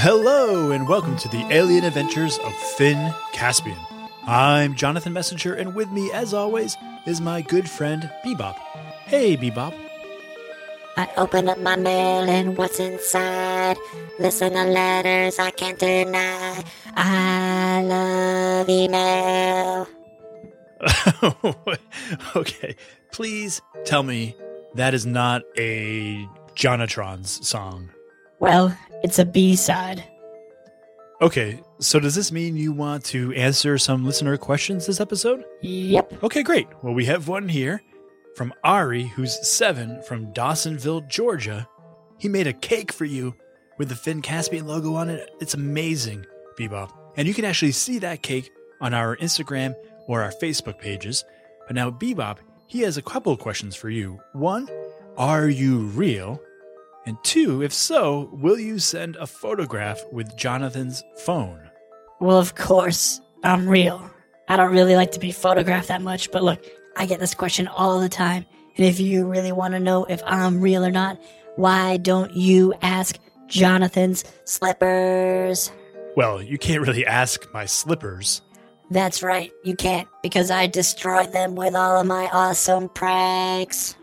Hello, and welcome to the alien adventures of Finn Caspian. I'm Jonathan Messenger, and with me, as always, is my good friend Bebop. Hey, Bebop. I open up my mail and what's inside. Listen to letters I can't deny. I love email. okay, please tell me that is not a Jonatron's song. Well, it's a B side. Okay, so does this mean you want to answer some listener questions this episode? Yep. Okay, great. Well, we have one here from Ari, who's seven from Dawsonville, Georgia. He made a cake for you with the Finn Caspian logo on it. It's amazing, Bebop. And you can actually see that cake on our Instagram or our Facebook pages. But now, Bebop, he has a couple of questions for you. One, are you real? And two, if so, will you send a photograph with Jonathan's phone? Well, of course, I'm real. I don't really like to be photographed that much, but look, I get this question all the time. And if you really want to know if I'm real or not, why don't you ask Jonathan's slippers? Well, you can't really ask my slippers. That's right, you can't, because I destroyed them with all of my awesome pranks.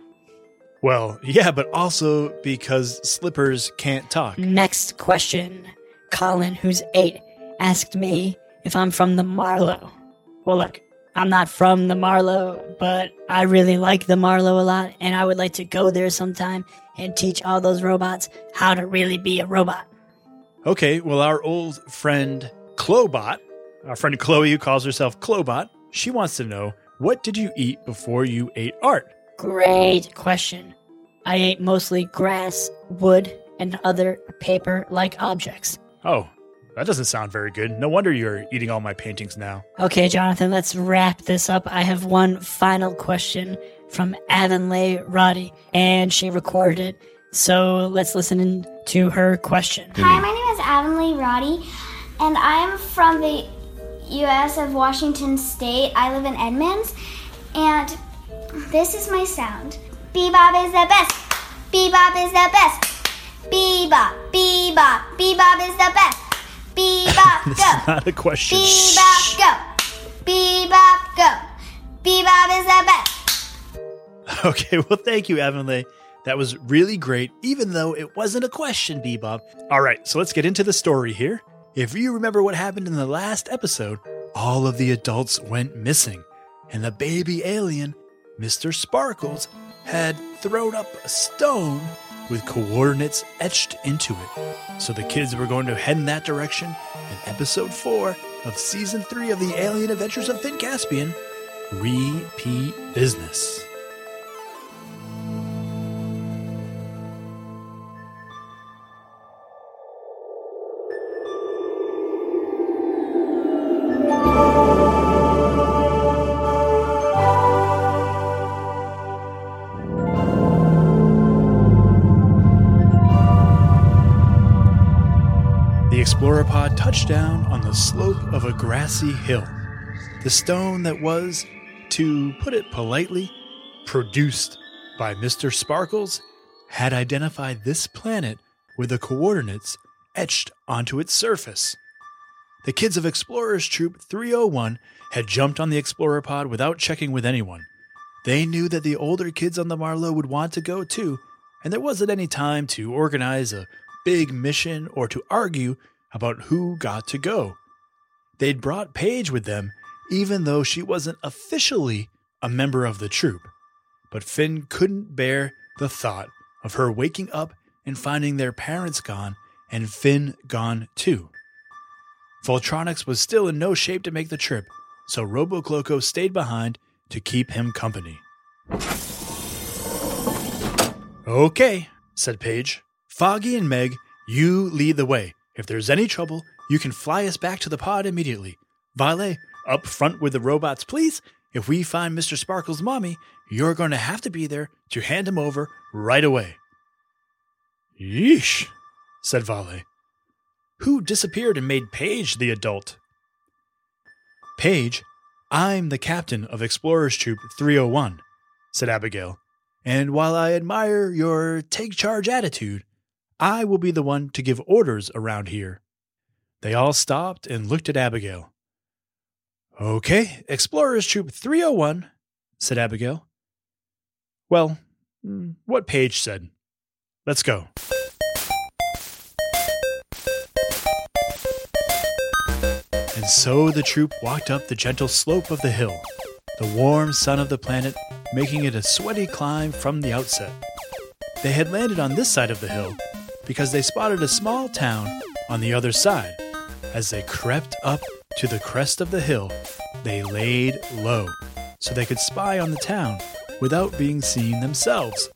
Well, yeah, but also because slippers can't talk. Next question. Colin, who's eight, asked me if I'm from the Marlowe. Well, look, I'm not from the Marlowe, but I really like the Marlowe a lot, and I would like to go there sometime and teach all those robots how to really be a robot. Okay, well, our old friend Clobot, our friend Chloe, who calls herself Clobot, she wants to know what did you eat before you ate art? Great question. I ate mostly grass, wood, and other paper like objects. Oh, that doesn't sound very good. No wonder you're eating all my paintings now. Okay, Jonathan, let's wrap this up. I have one final question from Avonlea Roddy, and she recorded it. So let's listen in to her question. Hi, my name is Avonlea Roddy, and I'm from the U.S. of Washington State. I live in Edmonds, and this is my sound. Bebop is the best. Bebop is the best. Bebop, bebop, bebop is the best. Bebop, This go. is not a question. Bebop, go. Bebop, go. Bebop is the best. Okay, well, thank you, Avonlea. That was really great, even though it wasn't a question, Bebop. All right, so let's get into the story here. If you remember what happened in the last episode, all of the adults went missing, and the baby alien, Mr. Sparkles, had thrown up a stone with coordinates etched into it. So the kids were going to head in that direction in episode 4 of season 3 of the Alien Adventures of Finn Caspian Repeat Business. The touched down on the slope of a grassy hill. The stone that was, to put it politely, produced by Mr. Sparkles had identified this planet with the coordinates etched onto its surface. The kids of Explorers Troop 301 had jumped on the Explorer pod without checking with anyone. They knew that the older kids on the Marlowe would want to go too, and there wasn't any time to organize a big mission or to argue about who got to go. they'd brought Paige with them, even though she wasn't officially a member of the troop. But Finn couldn't bear the thought of her waking up and finding their parents gone and Finn gone too. Voltronics was still in no shape to make the trip, so Robocloco stayed behind to keep him company. Okay, said Paige. Foggy and Meg, you lead the way. If there's any trouble, you can fly us back to the pod immediately. Vale, up front with the robots, please. If we find Mr. Sparkle's mommy, you're going to have to be there to hand him over right away. Yeesh, said Vale. Who disappeared and made Paige the adult? Paige, I'm the captain of Explorers Troop 301, said Abigail. And while I admire your take charge attitude, I will be the one to give orders around here. They all stopped and looked at Abigail. Okay, Explorers Troop 301, said Abigail. Well, mm, what Paige said. Let's go. And so the troop walked up the gentle slope of the hill, the warm sun of the planet making it a sweaty climb from the outset. They had landed on this side of the hill because they spotted a small town on the other side. As they crept up to the crest of the hill, they laid low so they could spy on the town without being seen themselves.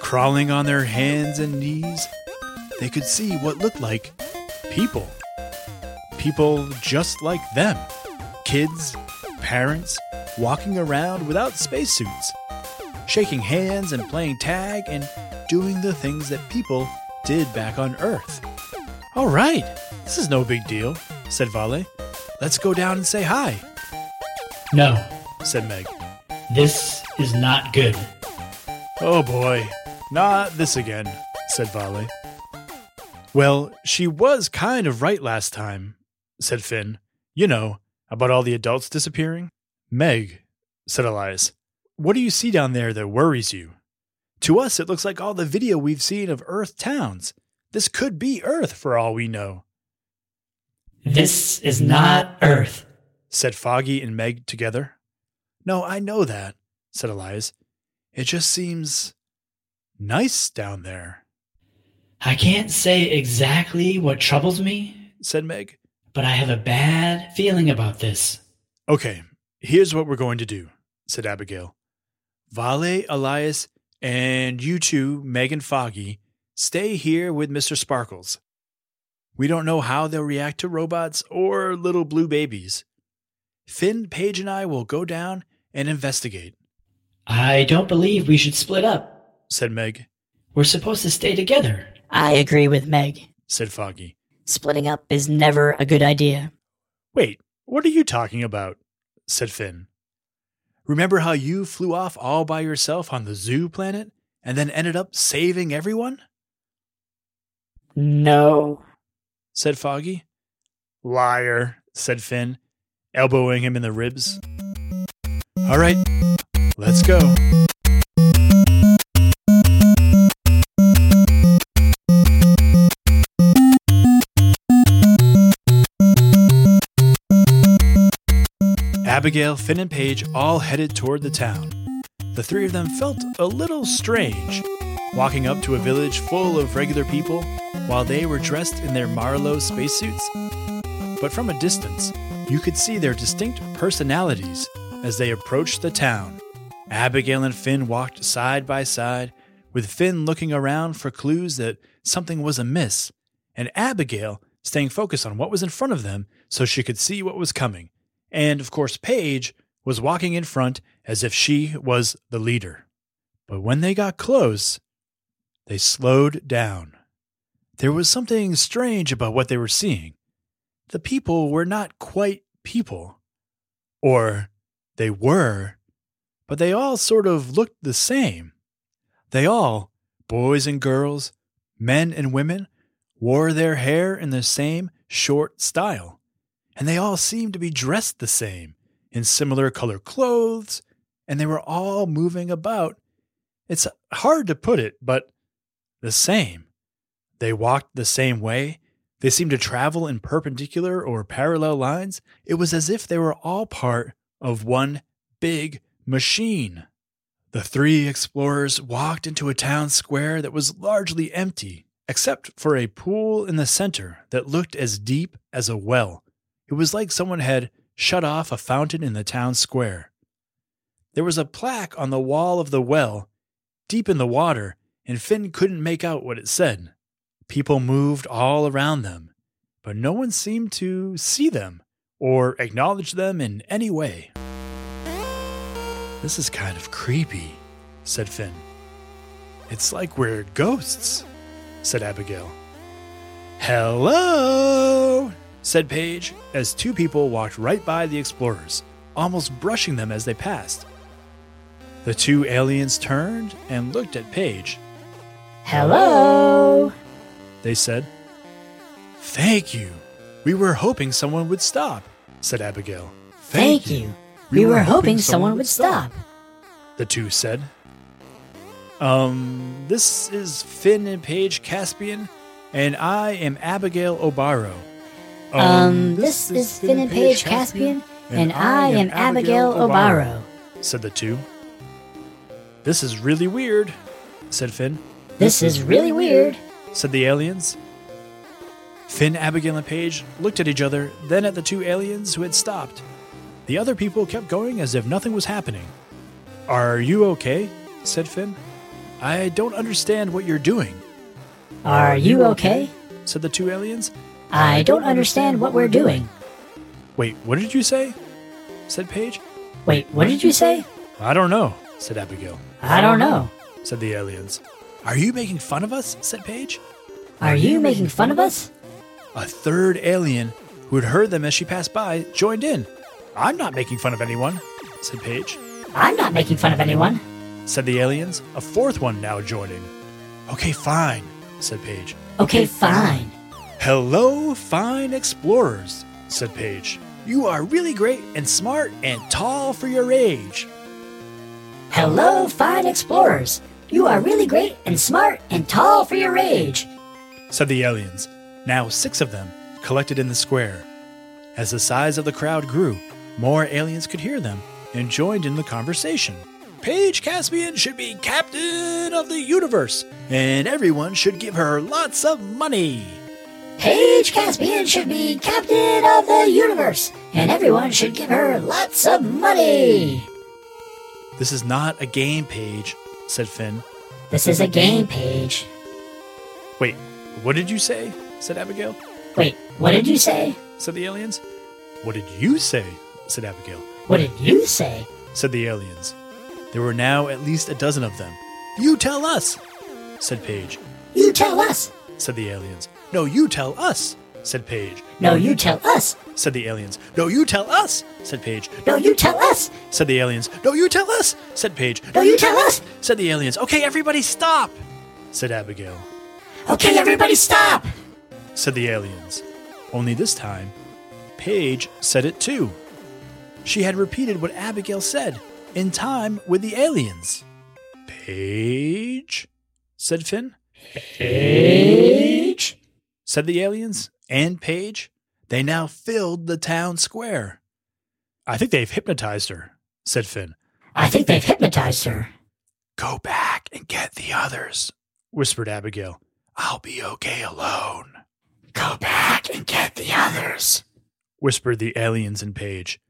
Crawling on their hands and knees, they could see what looked like people. People just like them kids, parents, walking around without spacesuits, shaking hands and playing tag and doing the things that people did back on Earth. All right, this is no big deal, said Vale. Let's go down and say hi, No, said Meg. this is not good. Oh boy, not this again, said Vale. Well, she was kind of right last time, said Finn. You know, about all the adults disappearing. Meg, said Elias, what do you see down there that worries you? To us, it looks like all the video we've seen of Earth towns. This could be Earth for all we know, This is not Earth. said Foggy and Meg together. No, I know that, said Elias. It just seems nice down there, I can't say exactly what troubles me, said Meg. but I have a bad feeling about this. Okay, here's what we're going to do, said Abigail. Vale, Elias, and you two, Meg and Foggy, stay here with Mr. Sparkles. We don't know how they'll react to robots or little blue babies. Finn, Paige, and I will go down and investigate, I don't believe we should split up. said Meg, We're supposed to stay together. I agree with Meg. said Foggy. Splitting up is never a good idea. Wait, what are you talking about? said Finn. Remember how you flew off all by yourself on the zoo planet and then ended up saving everyone? No. said Foggy. Liar, said Finn, elbowing him in the ribs. All right, let's go. Abigail, Finn, and Paige all headed toward the town. The three of them felt a little strange, walking up to a village full of regular people while they were dressed in their Marlowe spacesuits. But from a distance, you could see their distinct personalities as they approached the town. Abigail and Finn walked side by side, with Finn looking around for clues that something was amiss, and Abigail staying focused on what was in front of them so she could see what was coming. And of course, Paige was walking in front as if she was the leader. But when they got close, they slowed down. There was something strange about what they were seeing. The people were not quite people. Or they were, but they all sort of looked the same. They all, boys and girls, men and women, wore their hair in the same short style, and they all seemed to be dressed the same, in similar color clothes, and they were all moving about. It's hard to put it, but the same. They walked the same way, They seemed to travel in perpendicular or parallel lines. It was as if they were all part of one big machine. The three explorers walked into a town square that was largely empty, except for a pool in the center that looked as deep as a well. It was like someone had shut off a fountain in the town square. There was a plaque on the wall of the well, deep in the water, and Finn couldn't make out what it said. People moved all around them, but no one seemed to see them or acknowledge them in any way. This is kind of creepy, said Finn. It's like we're ghosts, said Abigail. Hello, said Paige, as two people walked right by the explorers, almost brushing them as they passed. The two aliens turned and looked at Paige. Hello? They said. Thank you. We were hoping someone would stop, said Abigail. Thank you. We were hoping someone would stop. The two said. Um, this is Finn and Paige Caspian, and I am Abigail Obaro. Um, this is Finn and Paige Caspian, and I am Abigail Obaro. said the two. This is really weird, said Finn. This is really weird. said the aliens. Finn, Abigail, and Paige looked at each other, then at the two aliens who had stopped. The other people kept going as if nothing was happening. Are you okay? said Finn. I don't understand what you're doing, Are you okay? said the two aliens. I don't understand what we're doing. Wait, what did you say? said Paige. Wait, what did you say? I don't know, said Abigail. I don't know. said the aliens. Are you making fun of us? said Paige. Are you making fun of us? A third alien who had heard them as she passed by joined in. I'm not making fun of anyone, said Paige. I'm not making fun of anyone. Said the aliens. A fourth one now joining. Okay, fine, said Paige. Okay, fine. Hello, fine explorers, said Paige. You are really great and smart and tall for your age. Hello, fine explorers. You are really great and smart and tall for your age. said the aliens, now six of them, collected in the square. As the size of the crowd grew, more aliens could hear them and joined in the conversation. Paige Caspian should be captain of the universe, and everyone should give her lots of money. Paige Caspian should be captain of the universe, and everyone should give her lots of money. This is not a game, Paige, said Finn. This is a game Paige. Wait, what did you say? said Abigail. Wait, what did you say? said the aliens. What did you say? said Abigail. What did you say? said the aliens. There were now at least a dozen of them. You tell us, said Paige. You tell us. Said the aliens. No, you tell us, said Paige. No, you tell us. Said the aliens. No, you tell us, said Paige. No, you tell us. Said the aliens. No, you tell us, said Paige. No, you tell us. Said the aliens. Okay, everybody stop, said Abigail. Okay, everybody stop. Said the aliens. Only this time, Paige said it too. She had repeated what Abigail said in time with the aliens. Paige, said Finn. Paige. said the aliens and Paige. They now filled the town square. I think they've hypnotized her, said Finn. I think they've hypnotized her. Go back and get the others, whispered Abigail. I'll be okay alone, Go back and get the others. whispered the aliens and Paige.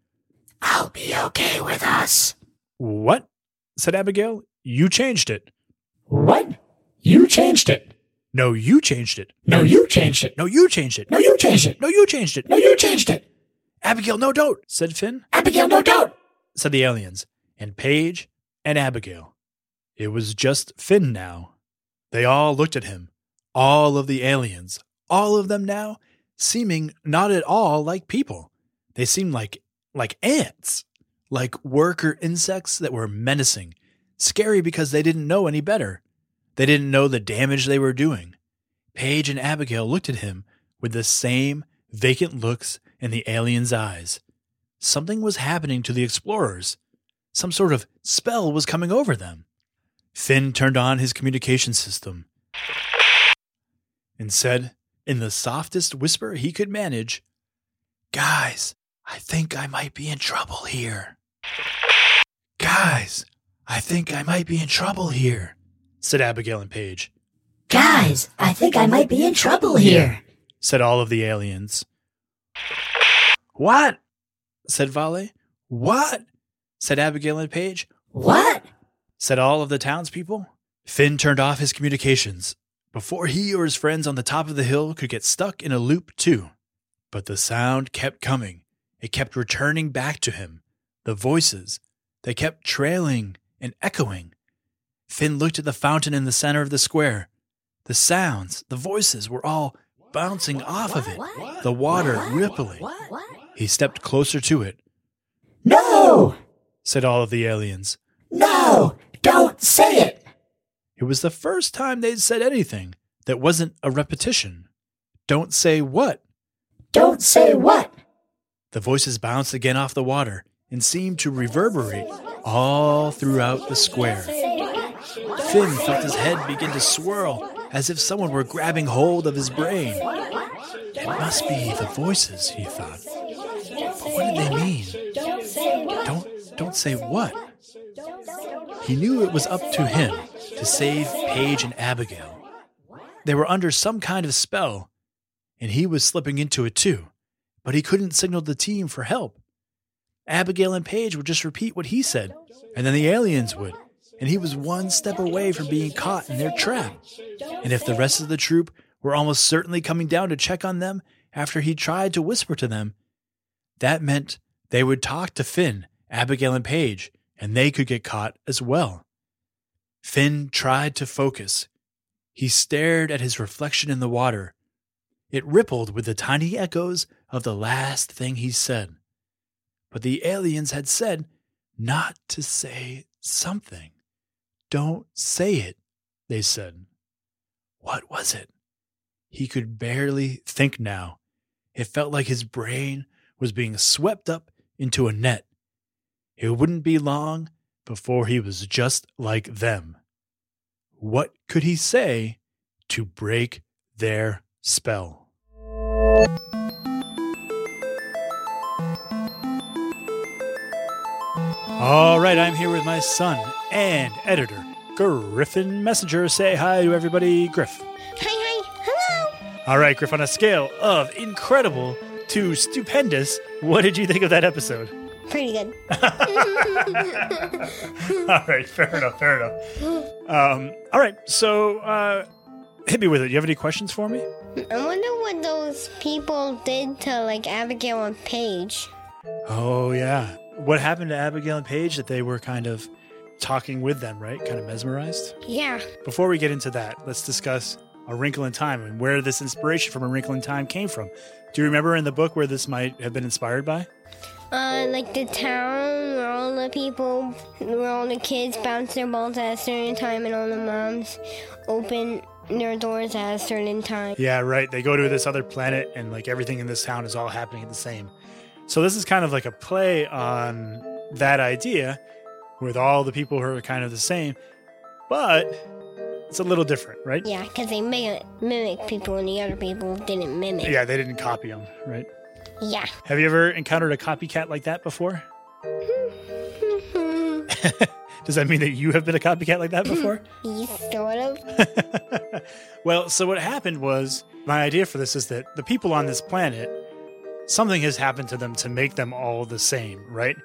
I'll be okay with us. What? said Abigail. You changed it. What? You changed it. No, you changed it. No, you changed it. No, you changed it. No, you changed it. No, you changed it. No, you changed it. Abigail, no, don't, said Finn. Abigail, no, don't. said the aliens, and Paige and Abigail. It was just Finn now. They all looked at him, all of the aliens, all of them now, seeming not at all like people. They seemed like like ants, like worker insects that were menacing, scary because they didn't know any better. They didn't know the damage they were doing. Paige and Abigail looked at him with the same vacant looks in the aliens' eyes. Something was happening to the explorers. Some sort of spell was coming over them. Finn turned on his communication system and said, in the softest whisper he could manage, Guys, I think I might be in trouble here. Guys, I think I might be in trouble here, said Abigail and Paige, Guys, I think I might be in trouble here. said all of the aliens. What? said Vale. What? said Abigail and Paige. What? said all of the townspeople. Finn turned off his communications before he or his friends on the top of the hill could get stuck in a loop, too. But the sound kept coming. It kept returning back to him. The voices, they kept trailing and echoing. Finn looked at the fountain in the center of the square. The sounds, the voices were all bouncing off of it, the water rippling. He stepped closer to it, No! said all of the aliens. No! Don't say it! It was the first time they'd said anything that wasn't a repetition. Don't say what. Don't say what? The voices bounced again off the water and seemed to reverberate all throughout the square. Finn felt his head begin to swirl as if someone were grabbing hold of his brain. It must be the voices, he thought. But what did they mean? Don't don't say what? He knew it was up to him to save Paige and Abigail. They were under some kind of spell, and he was slipping into it too, but he couldn't signal the team for help. Abigail and Paige would just repeat what he said, and then the aliens would, and he was one step away from being caught in their trap. And if the rest of the troop were almost certainly coming down to check on them after he tried to whisper to them, that meant they would talk to Finn, Abigail, and Paige, and they could get caught as well. Finn tried to focus. He stared at his reflection in the water. It rippled with the tiny echoes of the last thing he said. But the aliens had said not to say something. Don't say it, they said. What was it? He could barely think now. It felt like his brain was being swept up into a net. It wouldn't be long before he was just like them. What could he say to break their spell? All right, I'm here with my son and editor, Griffin Messenger. Say hi to everybody, Griff. Hi, hi. Hello. All right, Griff, on a scale of incredible to stupendous, what did you think of that episode? Pretty good. all right, fair enough, fair enough. Um, all right, so uh, hit me with it. You have any questions for me? I wonder what those people did to like Abigail and Paige. Oh, yeah. What happened to Abigail and Paige that they were kind of talking with them, right? Kind of mesmerized? Yeah. Before we get into that, let's discuss A Wrinkle in Time and where this inspiration from A Wrinkle in Time came from. Do you remember in the book where this might have been inspired by? Uh, like the town where all the people, where all the kids bounce their balls at a certain time, and all the moms open their doors at a certain time. Yeah, right. They go to this other planet, and like everything in this town is all happening at the same. So this is kind of like a play on that idea, with all the people who are kind of the same, but it's a little different, right? Yeah, because they mimic, mimic people, and the other people didn't mimic. Yeah, they didn't copy them, right? Yeah. Have you ever encountered a copycat like that before? Does that mean that you have been a copycat like that before? sort of. well, so what happened was my idea for this is that the people on this planet, something has happened to them to make them all the same, right?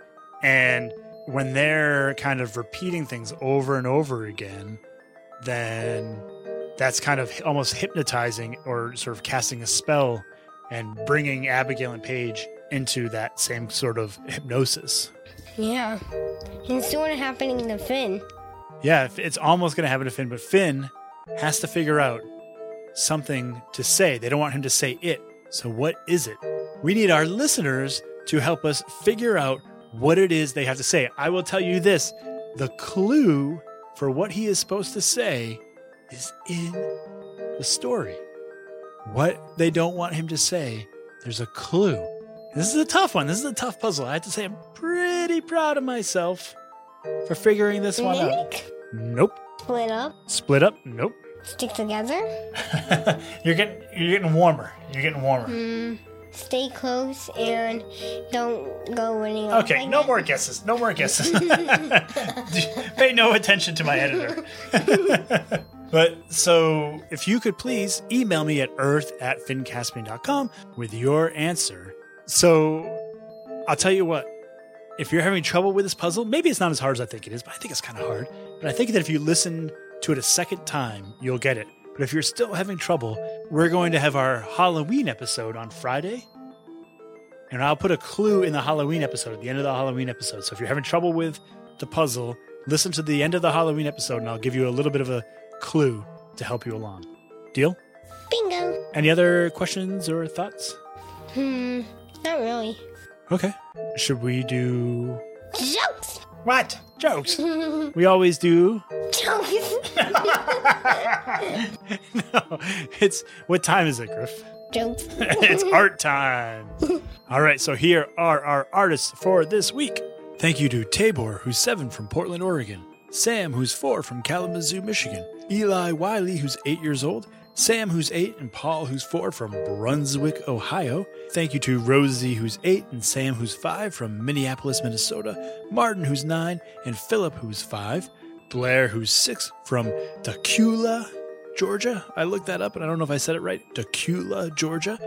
And when they're kind of repeating things over and over again, then that's kind of almost hypnotizing or sort of casting a spell and bringing Abigail and Paige into that same sort of hypnosis. Yeah. And it's sort of happening to Finn. Yeah, it's almost going to happen to Finn, but Finn has to figure out something to say. They don't want him to say it. So, what is it? We need our listeners to help us figure out what it is they have to say. I will tell you this the clue for what he is supposed to say is in the story. What they don't want him to say, there's a clue. This is a tough one. This is a tough puzzle. I have to say, I'm pretty proud of myself for figuring this one out. Nope. Split up? Split up? Nope. Stick together. You're getting you're getting warmer. You're getting warmer. Mm, stay close and don't go off. Okay, no more guesses. No more guesses. Pay no attention to my editor. but so, if you could please email me at earth at finncaspian.com with your answer. So, I'll tell you what. If you're having trouble with this puzzle, maybe it's not as hard as I think it is, but I think it's kind of hard. But I think that if you listen to it a second time, you'll get it. But if you're still having trouble, we're going to have our Halloween episode on Friday. And I'll put a clue in the Halloween episode at the end of the Halloween episode. So if you're having trouble with the puzzle, listen to the end of the Halloween episode and I'll give you a little bit of a clue to help you along. Deal? Bingo. Any other questions or thoughts? Hmm, not really. Okay. Should we do Jokes. What? Jokes. we always do. Jokes. no, it's what time is it, Griff? Jokes. it's art time. All right, so here are our artists for this week. Thank you to Tabor, who's seven from Portland, Oregon. Sam, who's four from Kalamazoo, Michigan. Eli Wiley, who's eight years old. Sam, who's eight, and Paul, who's four from Brunswick, Ohio. Thank you to Rosie, who's eight, and Sam, who's five from Minneapolis, Minnesota. Martin, who's nine, and Philip, who's five. Blair, who's six from Tacula, Georgia. I looked that up and I don't know if I said it right. Tacula, Georgia.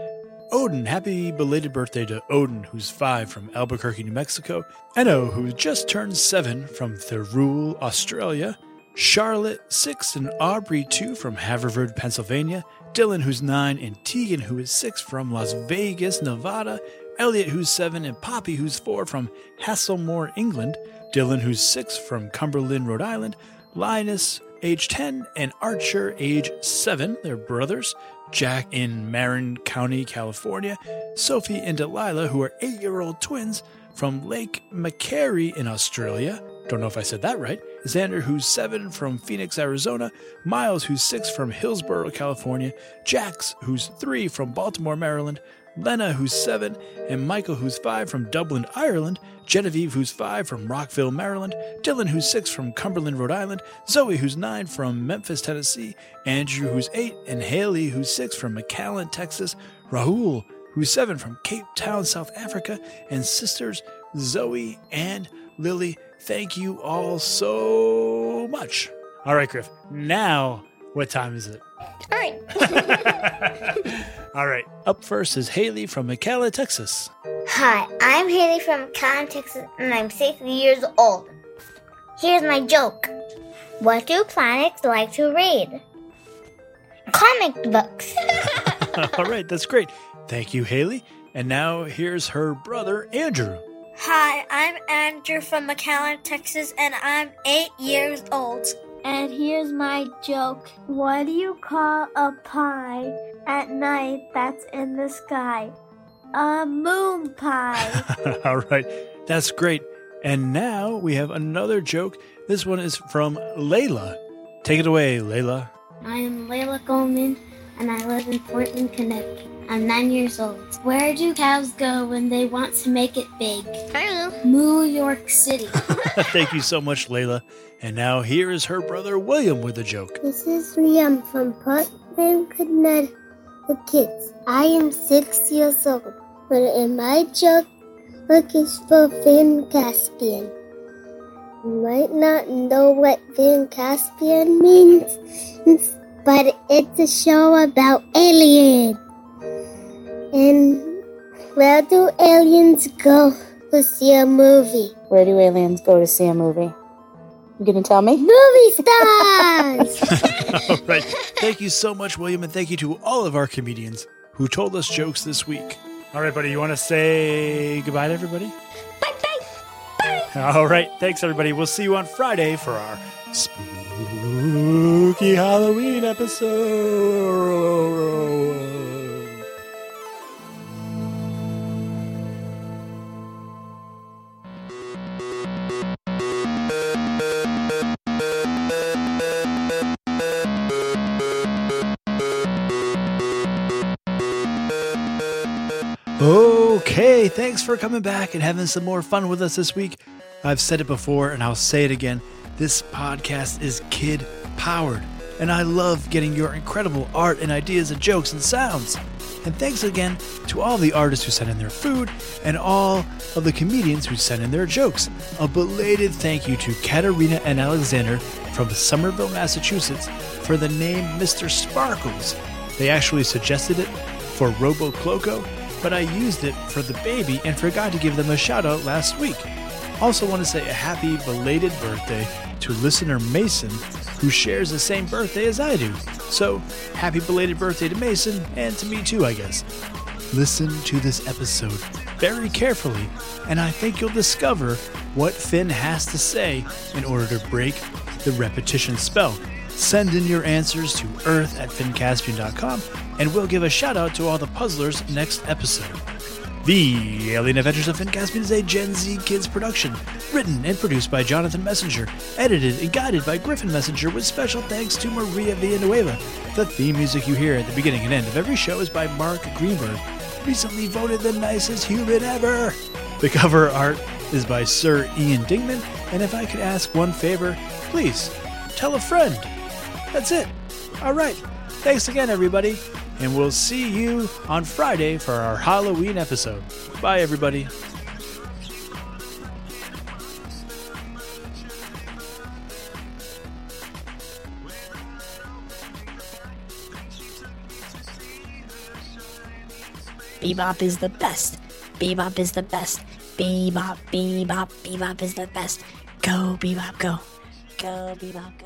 Odin, happy belated birthday to Odin, who's five from Albuquerque, New Mexico. Eno, who just turned seven from Thirroul, Australia. Charlotte, six, and Aubrey, two from Haverford, Pennsylvania. Dylan, who's nine, and Tegan, who is six from Las Vegas, Nevada. Elliot, who's seven, and Poppy, who's four from Haslemore, England. Dylan, who's six from Cumberland, Rhode Island. Linus, age 10, and Archer, age 7. They're brothers. Jack in Marin County, California. Sophie and Delilah, who are eight year old twins from Lake Macquarie in Australia. Don't know if I said that right. Xander, who's seven from Phoenix, Arizona. Miles, who's six from Hillsborough, California. Jax, who's three from Baltimore, Maryland. Lena, who's seven, and Michael, who's five from Dublin, Ireland, Genevieve, who's five from Rockville, Maryland, Dylan, who's six from Cumberland, Rhode Island, Zoe, who's nine from Memphis, Tennessee, Andrew, who's eight, and Haley, who's six from McAllen, Texas, Rahul, who's seven from Cape Town, South Africa, and sisters Zoe and Lily. Thank you all so much. All right, Griff. Now, what time is it? All right. All right. Up first is Haley from McAllen, Texas. Hi, I'm Haley from McAllen, Texas, and I'm six years old. Here's my joke. What do planets like to read? Comic books. All right, that's great. Thank you, Haley. And now here's her brother, Andrew. Hi, I'm Andrew from McAllen, Texas, and I'm eight years old. And here's my joke. What do you call a pie at night that's in the sky? A moon pie. All right, that's great. And now we have another joke. This one is from Layla. Take it away, Layla. I am Layla Goldman, and I live in Portland, Connecticut. I'm nine years old. Where do cows go when they want to make it big? I don't. New York City. Thank you so much, Layla. And now here is her brother, William, with a joke. This is Liam from Portland, Connecticut. The kids, I am six years old. But in my joke, look is for Van Caspian. You might not know what Van Caspian means, but it's a show about aliens. And where do aliens go to see a movie? Where do aliens go to see a movie? You gonna tell me? Movie stars! all right. Thank you so much, William, and thank you to all of our comedians who told us jokes this week. All right, buddy, you want to say goodbye to everybody? Bye bye. Bye. All right. Thanks, everybody. We'll see you on Friday for our spooky Halloween episode. Okay, thanks for coming back and having some more fun with us this week. I've said it before and I'll say it again. This podcast is kid powered. and I love getting your incredible art and ideas and jokes and sounds. And thanks again to all the artists who sent in their food and all of the comedians who sent in their jokes. A belated thank you to Katarina and Alexander from Somerville, Massachusetts for the name Mr. Sparkles. They actually suggested it for Robo Cloco, but I used it for the baby and forgot to give them a shout out last week. Also, want to say a happy belated birthday to listener Mason, who shares the same birthday as I do. So, happy belated birthday to Mason, and to me too, I guess. Listen to this episode very carefully, and I think you'll discover what Finn has to say in order to break the repetition spell. Send in your answers to earth at finncaspian.com, and we'll give a shout out to all the puzzlers next episode. The Alien Adventures of Finn Caspian is a Gen Z Kids production, written and produced by Jonathan Messenger, edited and guided by Griffin Messenger, with special thanks to Maria Villanueva. The theme music you hear at the beginning and end of every show is by Mark Greenberg, recently voted the nicest human ever. The cover art is by Sir Ian Dingman, and if I could ask one favor, please tell a friend. That's it. All right. Thanks again, everybody and we'll see you on Friday for our Halloween episode. Bye, everybody. Bebop is the best. Bebop is the best. Bebop, bebop, bebop is the best. Go, bebop, go. Go, bebop, go.